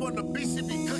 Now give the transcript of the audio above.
up on the BCB